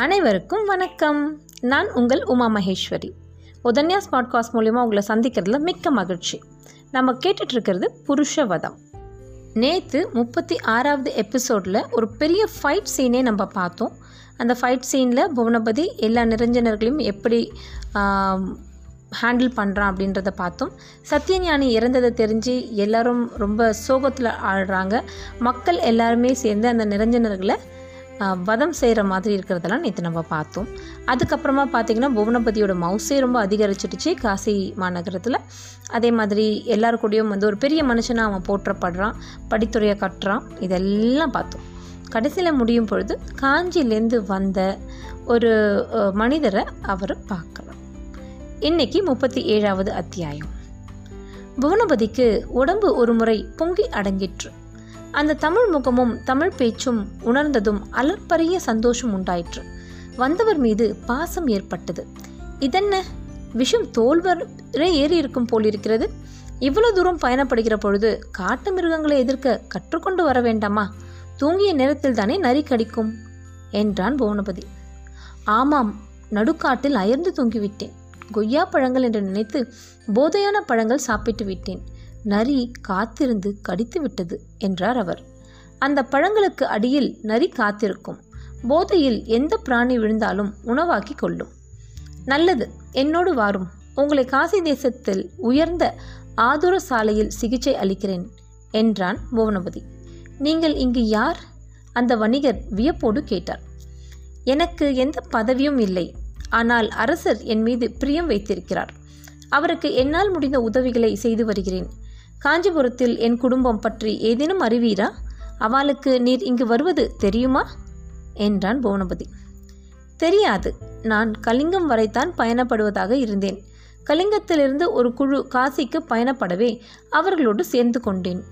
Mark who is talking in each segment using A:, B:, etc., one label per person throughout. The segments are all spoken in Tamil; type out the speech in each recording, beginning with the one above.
A: அனைவருக்கும் வணக்கம். நான் உங்கள் உமா மகேஸ்வரி. உதன்யா பாட்காஸ்ட் மூலிமா உங்களை சந்திக்கிறதுல மிக்க மகிழ்ச்சி. நம்ம கேட்டுட்ருக்கிறது புருஷவதம். நேற்று முப்பத்தி ஆறாவது எபிசோடில் ஒரு பெரிய ஃபைட் சீனே நம்ம பார்த்தோம். அந்த ஃபைட் சீனில் புவனபதி எல்லா நிரஞ்சனர்களையும் எப்படி ஹேண்டில் பண்ணுறான் அப்படின்றத பார்த்தோம். சத்யஞானி இறந்ததை தெரிஞ்சு எல்லாரும் ரொம்ப சோகத்தில் ஆடுறாங்க மக்கள் எல்லாருமே சேர்ந்து அந்த நிரஞ்சனர்களை வதம் செய்கிற மாதிரி இருக்கிறதெல்லாம் நேற்று நம்ம பார்த்தோம். அதுக்கப்புறமா பார்த்திங்கன்னா புவனபதியோட மவுசே ரொம்ப அதிகரிச்சிடுச்சு காசி மாநகரத்தில். அதே மாதிரி எல்லார் கூடயும் வந்து ஒரு பெரிய மனுஷனாக அவன் போற்றப்படுறான் படித்துறையை கட்டுறான் இதெல்லாம் பார்த்தோம். கடைசியில் முடியும் பொழுது காஞ்சிலேருந்து வந்த ஒரு மனிதரை அவர் பார்க்கலாம். இன்னைக்கு முப்பத்தி ஏழாவது அத்தியாயம். புவனபதிக்கு உடம்பு ஒரு முறை பொங்கி அடங்கிற்று. அந்த தமிழ் முகமும் தமிழ் பேச்சும் உணர்ந்ததும் அலற்பரிய சந்தோஷம் உண்டாயிற்று. வந்தவர் மீது பாசம் ஏற்பட்டது. இதென்ன? விஷம் தோல்வரே ஏறி இருக்கும் போலிருக்கிறது. இவ்வளவு தூரம் பயணப்படுகிற பொழுது காட்டு மிருகங்களை எதிர்க்க கற்றுக்கொண்டு வர வேண்டாமா? தூங்கிய நேரத்தில் தானே நரி கடிக்கும்? என்றான் புவனபதி. ஆமாம் நடுக்காட்டில் அயர்ந்து தூங்கிவிட்டேன். கொய்யா பழங்கள் என்று நினைத்து போதையான பழங்கள் சாப்பிட்டு விட்டேன். நரி காத்திருந்து கடித்து விட்டது என்றார் அவர். அந்த பழங்களுக்கு அடியில் நரி காத்திருக்கும். போதையில் எந்த பிராணி விழுந்தாலும் உணவாக்கி கொள்ளும். நல்லது என்னோடு வாரும். உங்களை காசி தேசத்தில் உயர்ந்த ஆதுர சாலையில் சிகிச்சை அளிக்கிறேன் என்றான் புவனபதி. நீங்கள் இங்கு யார்? அந்த வணிகர் வியப்போடு கேட்டார். எனக்கு எந்த பதவியும் இல்லை ஆனால் அரசர் என் மீது பிரியம் வைத்திருக்கிறார். அவருக்கு என்னால் முடிந்த உதவிகளை செய்து வருகிறேன் காஞ்சிபுரத்தில் என் குடும்பம் பற்றி ஏதேனும் அறிவீரா? அவளுக்கு நீர் இங்கு வருவது தெரியுமா? என்றான் புவனபதி. தெரியாது. நான் கலிங்கம் வரைத்தான் பயணப்படுவதாக இருந்தேன். கலிங்கத்திலிருந்து ஒரு குழு காசிக்கு பயணப்படவே அவர்களோடு சேர்ந்து கொண்டேன்.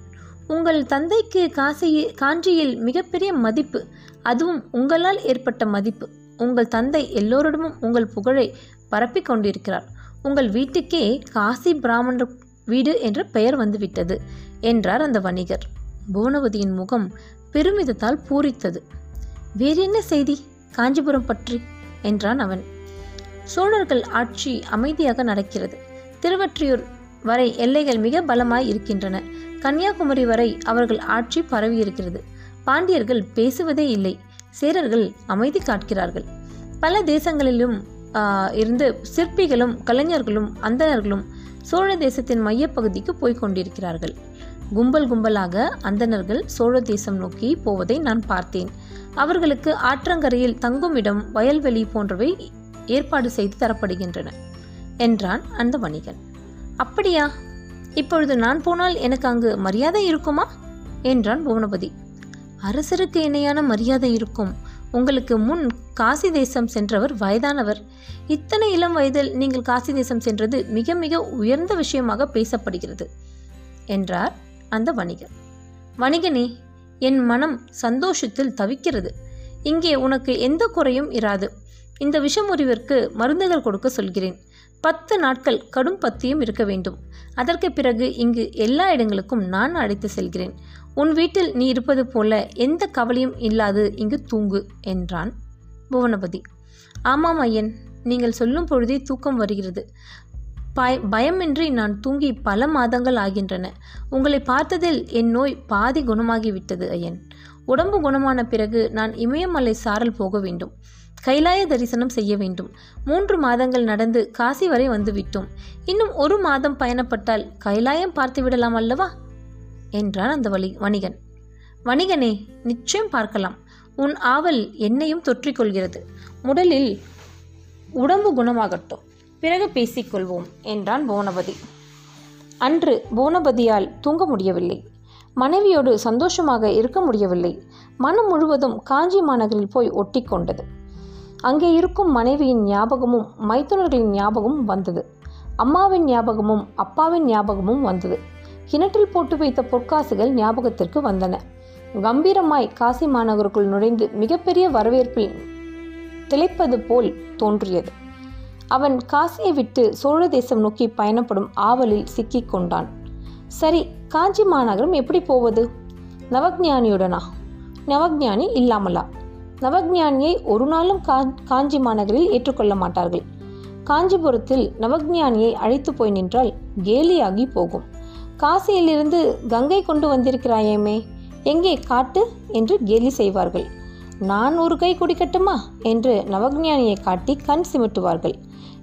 A: உங்கள் தந்தைக்கு காசி காஞ்சியில் மிகப்பெரிய மதிப்பு அதுவும் உங்களால் ஏற்பட்ட மதிப்பு. உங்கள் தந்தை எல்லோரிடமும் உங்கள் புகழை பரப்பிக் கொண்டிருக்கிறார். உங்கள் வீட்டுக்கே காசி பிராமணர் வீடு என்ற பெயர் வந்துவிட்டது என்றார் அந்த வணிகர். புவனவதியின் முகம் பெருமிதத்தால் பூரித்தது. வேறு என்ன செய்தி? காஞ்சிபுரம் பற்றி என்றான் அவன். சோழர்கள் ஆட்சி அமைதியாக நடக்கிறது. திருவற்றியூர் வரை எல்லைகள் மிக பலமாய் இருக்கின்றன. கன்னியாகுமரி வரை அவர்கள் ஆட்சி பரவி இருக்கிறது பாண்டியர்கள் பேசுவதே இல்லை. சேரர்கள் அமைதி காட்கிறார்கள். பல தேசங்களிலும் இருந்து சிற்பிகளும் கலைஞர்களும் அந்தணர்களும் சோழ தேசத்தின் மையப்பகுதிக்கு போய்க் கொண்டிருக்கிறார்கள். கும்பல் கும்பலாக அந்தணர்கள் சோழ தேசம் நோக்கி போவதை நான் பார்த்தேன். அவர்களுக்கு ஆற்றங்கரையில் தங்குமிடம் வயல்வெளி போன்றவை ஏற்பாடு செய்து தரப்படுகின்றன என்றான் அந்த வணிகன். அப்படியா? இப்பொழுது நான் போனால் எனக்கு அங்கு மரியாதை இருக்குமா? என்றான் புவனபதி. அரசருக்கு இணையான மரியாதை இருக்கும். உங்களுக்கு முன் காசி தேசம் சென்றவர் வயதானவர். இத்தனை இளம் வயதில் நீங்கள் காசி தேசம் சென்றது மிக மிக உயர்ந்த விஷயமாக பேசப்படுகிறது என்றார் அந்த வணிகர் வணிகனே என் மனம் சந்தோஷத்தில் தவிக்கிறது. இங்கே உனக்கு எந்த குறையும் இராது. இந்த விஷமுறிவிற்கு மருந்துகள் கொடுக்க சொல்கிறேன். பத்து நாட்கள் கடும் பத்தியும் இருக்க வேண்டும். அதற்கு பிறகு இங்கு எல்லா இடங்களுக்கும் நான் அழைத்து செல்கிறேன். உன் வீட்டில் நீ இருப்பது போல எந்த கவலையும் இல்லாது இங்கு தூங்கு என்றான் புவனபதி. ஆமாம் ஐயன் நீங்கள் சொல்லும் பொழுதே தூக்கம் வருகிறது. பய பயமின்றி நான் தூங்கி பல மாதங்கள் ஆகின்றன. உங்களை பார்த்ததில் என் நோய் பாதி குணமாகிவிட்டது ஐயன். உடம்பு குணமான பிறகு நான் இமயமலை சாரல் போக வேண்டும். கைலாய தரிசனம் செய்ய வேண்டும். மூன்று மாதங்கள் நடந்து காசி வரை வந்துவிட்டோம். இன்னும் ஒரு மாதம் பயணப்பட்டால் கைலாயம் பார்த்து விடலாம் அல்லவா? என்றான் அந்த வழி வணிகன். வணிகனே நிச்சயம் பார்க்கலாம். உன் ஆவல் என்னையும் தொற்றிக்கொள்கிறது. முதலில் உடம்பு குணமாகட்டும். பிறகு பேசிக்கொள்வோம் என்றான் போனபதி. அன்று போனபதியால் தூங்க முடியவில்லை. மனைவியோடு சந்தோஷமாக இருக்க முடியவில்லை. மனம் முழுவதும் காஞ்சி மாநகரில் போய் ஒட்டி கொண்டது அங்கே இருக்கும் மனைவியின் ஞாபகமும் மைத்துனர்களின் ஞாபகமும் வந்தது. அம்மாவின் ஞாபகமும் அப்பாவின் ஞாபகமும் வந்தது. கிணற்றில் போட்டு வைத்த பொற்காசுகள் ஞாபகத்திற்கு வந்தன. கம்பீரமாய் காசி மாநகருக்குள் நுழைந்து மிகப்பெரிய வரவேற்பில் திளைப்பது போல் தோன்றியது. அவன் காசியை விட்டு சோழ தேசம் நோக்கி பயணப்படும் ஆவலில் சிக்கிக் கொண்டான். சரி காஞ்சி மாநகரம் எப்படி போவது? நவஜானியுடனா? நவஜானி இல்லாமலா? நவஜானியை ஒரு நாளும் காஞ்சி மாநகரில் ஏற்றுக்கொள்ள மாட்டார்கள். காஞ்சிபுரத்தில் நவஜானியை அழைத்து போய் நின்றால் கேலியாகி போகும். காசியிலிருந்து கங்கை கொண்டு வந்திருக்கிறாயேமே எங்கே காட்டு? என்று கேலி செய்வார்கள். நான் ஒரு கை குடிக்கட்டுமா என்று நவஜானியை காட்டி கண் சிமிட்டுவார்கள்.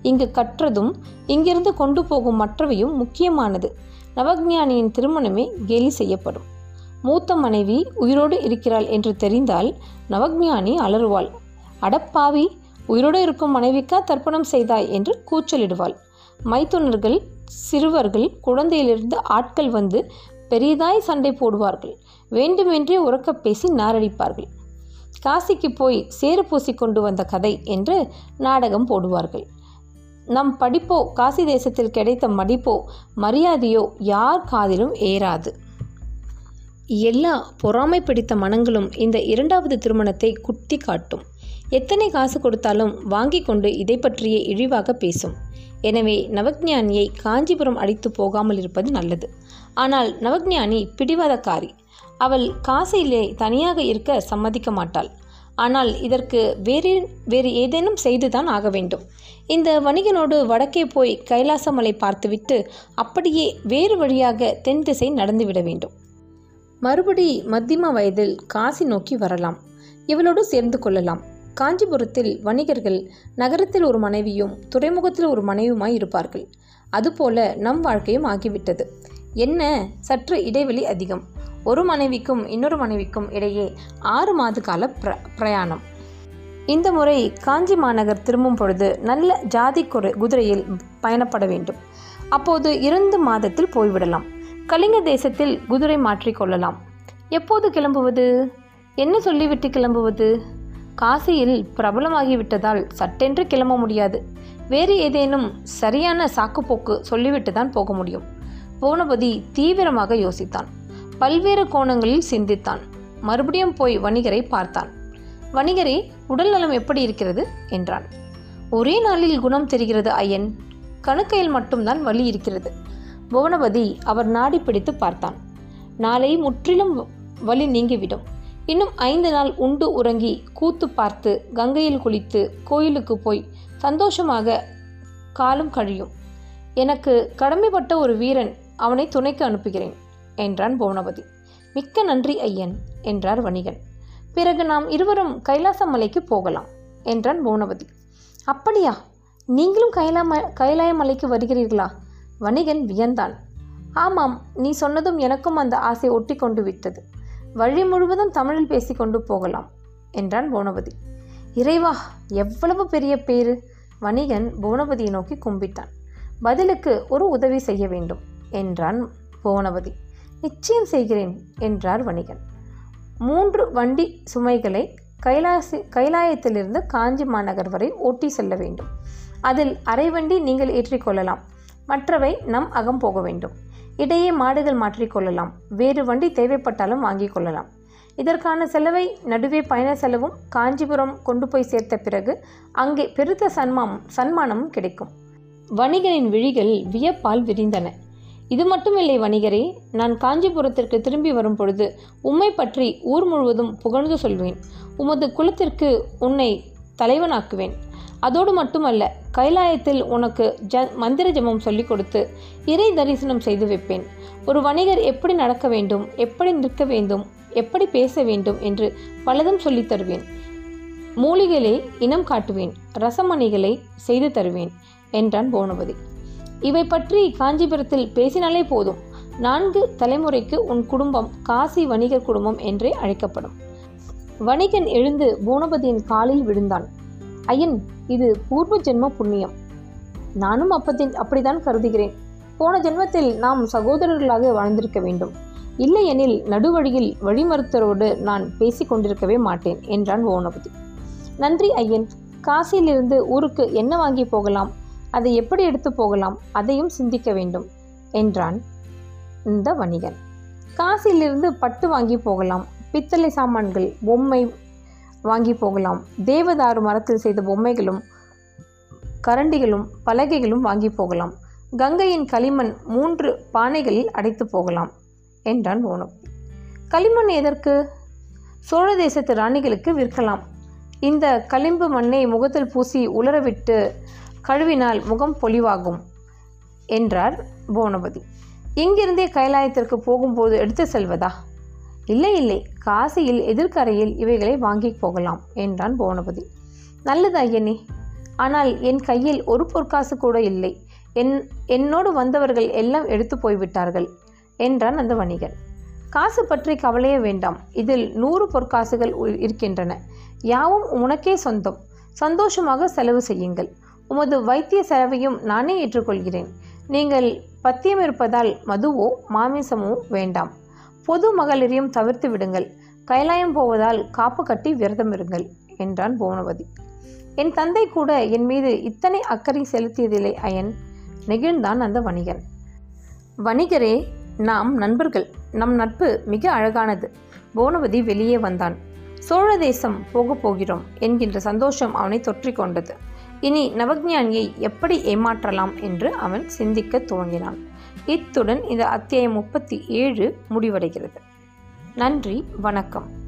A: இங்கு கற்றதும் இங்கிருந்து கொண்டு போகும் மற்றவையும் முக்கியமானது. நவஜானியின் திருமணமே கேலி செய்யப்படும். மூத்த மனைவி உயிரோடு இருக்கிறாள் என்று தெரிந்தால் நவஜானி அலறுவாள். அடப்பாவி உயிரோடு இருக்கும் மனைவிக்கா தர்ப்பணம் செய்தாய் என்று கூச்சலிடுவாள். மைத்துனர்கள் சிறுவர்கள் குழந்தையிலிருந்து ஆட்கள் வந்து பெரிதாய் சண்டை போடுவார்கள். வேண்டுமென்றே உறக்க பேசி நாரடிப்பார்கள். காசிக்கு போய் சேறு பூசி கொண்டு வந்த கதை என்று நாடகம் போடுவார்கள். நம் படிப்போ காசி தேசத்தில் கிடைத்த மடிப்போ மரியாதையோ யார் காதிலும் ஏறாது. எல்லா பொறாமை பிடித்த மனங்களும் இந்த இரண்டாவது திருமணத்தை குத்தி காட்டும் எத்தனை காசு கொடுத்தாலும் வாங்கி கொண்டு இதை பற்றியே இழிவாக பேசும். எனவே நவஜானியை காஞ்சிபுரம் அடித்து போகாமல் இருப்பது நல்லது. ஆனால் நவஜானி பிடிவாதக்காரி. அவள் காசிலே தனியாக இருக்க சம்மதிக்க மாட்டாள். ஆனால் இதற்கு வேறு வேறு ஏதேனும் செய்துதான் ஆக வேண்டும். இந்த வணிகனோடு வடக்கே போய் கைலாசமலை பார்த்துவிட்டு அப்படியே வேறு வழியாக தென் திசை நடந்துவிட வேண்டும். மறுபடி மத்தியம வயதில் காசி நோக்கி வரலாம். இவளோடு சேர்ந்து கொள்ளலாம். காஞ்சிபுரத்தில் வணிகர்கள் நகரத்தில் ஒரு மனைவியும் துறைமுகத்தில் ஒரு மனைவியுமாய் இருப்பார்கள். அதுபோல நம் வாழ்க்கையும் ஆகிவிட்டது. என்ன? சற்று இடைவெளி அதிகம். ஒரு மனைவிக்கும் இன்னொரு மனைவிக்கும் இடையே ஆறு மாத கால பிர பிரயாணம். இந்த முறை காஞ்சி மாநகர் திரும்பும் பொழுது நல்ல ஜாதி குறை குதிரையில் பயணப்பட வேண்டும். அப்போது இரண்டு மாதத்தில் போய்விடலாம். கலிங்க தேசத்தில் குதிரை மாற்றிக்கொள்ளலாம் எப்போது கிளம்புவது? என்ன சொல்லிவிட்டு கிளம்புவது? காசியில் பிரபலமாகிவிட்டதால் சட்டென்று கிளம்ப முடியாது. வேறு ஏதேனும் சரியான சாக்குப்போக்கு சொல்லிவிட்டு தான் போக முடியும். புவனபதி தீவிரமாக யோசித்தான். பல்வேறு கோணங்களில் சிந்தித்தான். மறுபடியும் போய் வணிகரை பார்த்தான். வணிகரே உடல் நலம் எப்படி இருக்கிறது? என்றான். ஒரே நாளில் குணம் தெரிகிறது ஐயன். கணுக்கையில் மட்டும்தான் வலி இருக்கிறது. புவனபதி அவர் நாடி பிடித்து பார்த்தான். நாளை முற்றிலும் வலி நீங்கிவிடும். இன்னும் ஐந்து நாள் உண்டு உறங்கி கூத்து பார்த்து கங்கையில் குளித்து கோயிலுக்கு போய் சந்தோஷமாக காலம் கழியும். எனக்கு கடமைப்பட்ட ஒரு வீரன் அவனை துணைக்கு அனுப்புகிறேன் என்றான் புவனபதி. மிக்க நன்றி ஐயன் என்றார் வணிகன். பிறகு நாம் இருவரும் கைலாச மலைக்கு போகலாம் என்றான் புவனபதி. அப்படியா? நீங்களும் கைலாம கைலாய மலைக்கு வருகிறீர்களா? வணிகன் வியந்தான். ஆமாம் நீ சொன்னதும் எனக்கும் அந்த ஆசை ஒட்டி கொண்டு விட்டது. வழி முழுவதும் தமிழில் பேசிக்கொண்டு போகலாம் என்றான் புவனபதி இறைவா எவ்வளவு பெரிய பேரு வணிகன் புவனபதியை நோக்கி கும்பிட்டான். பதிலுக்கு ஒரு உதவி செய்ய வேண்டும் என்றான் புவனபதி நிச்சயம் செய்கிறேன் என்றார் வணிகன். மூன்று வண்டி சுமைகளை கைலாசி கைலாயத்திலிருந்து காஞ்சி மாநகர் வரை ஓட்டி செல்ல வேண்டும். அதில் அரை வண்டி நீங்கள் ஏற்றிக்கொள்ளலாம். மற்றவை நம் அகம் போக வேண்டும். இடையே மாடுகள் மாற்றிக்கொள்ளலாம் வேறு வண்டி தேவைப்பட்டாலும் வாங்கிக் கொள்ளலாம். இதற்கான செலவை நடுவே பயண செலவும் காஞ்சிபுரம் கொண்டு போய் சேர்த்த பிறகு அங்கே பெருத்த சன்மானம் சன்மானமும் கிடைக்கும். வணிகனின் விழிகள் வியப்பால் விரிந்தன. இது மட்டுமில்லை வணிகரே நான் காஞ்சிபுரத்திற்கு திரும்பி வரும் பொழுது உம்மை பற்றி ஊர் முழுவதும் புகழ்ந்து சொல்வேன். உமது குலத்திற்கு உன்னை தலைவனாக்குவேன். அதோடு மட்டுமல்ல கைலாயத்தில் உனக்கு ஜ மந்திர ஜபம் சொல்லிக் கொடுத்து இறை தரிசனம் செய்து வைப்பேன். ஒரு வணிகர் எப்படி நடக்க வேண்டும் எப்படி நிற்க வேண்டும் எப்படி பேச வேண்டும் என்று பலதும் சொல்லித் தருவேன். மூலிகளை இனம் காட்டுவேன் ரசமணிகளை செய்து தருவேன் என்றான் போனபதி. இவை பற்றி காஞ்சிபுரத்தில் பேசினாலே போதும். நான்கு தலைமுறைக்கு உன் குடும்பம் காசி வணிகர் குடும்பம் என்றே அழைக்கப்படும். வணிகன் எழுந்து பூனபதியின் காலில் விழுந்தான். ஐயன் இது பூர்வ ஜென்ம புண்ணியம். நானும் அப்பத்தின் அப்படித்தான் கருதுகிறேன். போன ஜென்மத்தில் நாம் சகோதரர்களாக வாழ்ந்திருக்க வேண்டும். இல்லையெனில் நடுவழியில் வழிமறுத்தரோடு நான் பேசிக் கொண்டிருக்கவே மாட்டேன் என்றான் ஓனபதி நன்றி ஐயன் காசியிலிருந்து ஊருக்கு என்ன வாங்கி போகலாம்? அதை எப்படி எடுத்து போகலாம்? அதையும் சிந்திக்க வேண்டும் என்றான் இந்த வணிகன். காசியிலிருந்து பட்டு வாங்கி போகலாம். பித்தளை சாமான்கள் பொம்மை வாங்கி போகலாம். தேவதாரு மரத்தில் செய்த பொம்மைகளும் கரண்டிகளும் பலகைகளும் வாங்கி போகலாம். கங்கையின் களிமண் மூன்று பானைகளில் அடைத்து போகலாம் என்றான் ஓனம் களிமண் எதற்கு? சோழ தேசத்து ராணிகளுக்கு விற்கலாம். இந்த களிம்பு மண்ணை முகத்தில் பூசி உலரவிட்டு கழுவினால் முகம் பொலிவாகும் என்றார் புவனபதி இங்கிருந்தே கைலாயத்திற்கு போகும்போது எடுத்து செல்வதா? இல்லை இல்லை. காசியில் எதிர்க்கரையில் இவைகளை வாங்கி போகலாம் என்றான் புவனபதி. நல்லது ஐயனே. ஆனால் என் கையில் ஒரு பொற்காசு கூட இல்லை. என் என்னோடு வந்தவர்கள் எல்லாம் எடுத்து போய்விட்டார்கள் என்றான் அந்த வணிகன். காசு பற்றி கவலையே வேண்டாம். இதில் நூறு பொற்காசுகள் உ- இருக்கின்றன. யாவும் உனக்கே சொந்தம். சந்தோஷமாக செலவு செய்யுங்கள். உமது வைத்திய செலவையும் நானே ஏற்றுக்கொள்கிறேன். நீங்கள் பத்தியம் இருப்பதால் மதுவோ மாமிசமோ வேண்டாம். பொது மகளிரையும் தவிர்த்து விடுங்கள். கைலாயம் போவதால் காப்பு கட்டி விரதம் இருங்கள் என்றான் புவனபதி என் தந்தை கூட என் மீது இத்தனை அக்கறை செலுத்தியதில்லை அயன் நெகிழ்ந்தான் அந்த வணிகன். வணிகரே நாம் நண்பர்கள். நம் நட்பு மிக அழகானது. புவனபதி வெளியே வந்தான். சோழ தேசம் போகப் போகிறோம் என்கின்ற சந்தோஷம் அவனை தொற்றிக் கொண்டது. இனி நவஜானியை எப்படி ஏமாற்றலாம் என்று அவன் சிந்திக்கத் துவங்கினான். இத்துடன் இந்த அத்தியாயம் முப்பத்தி ஏழு முடிவடைகிறது. நன்றி வணக்கம்.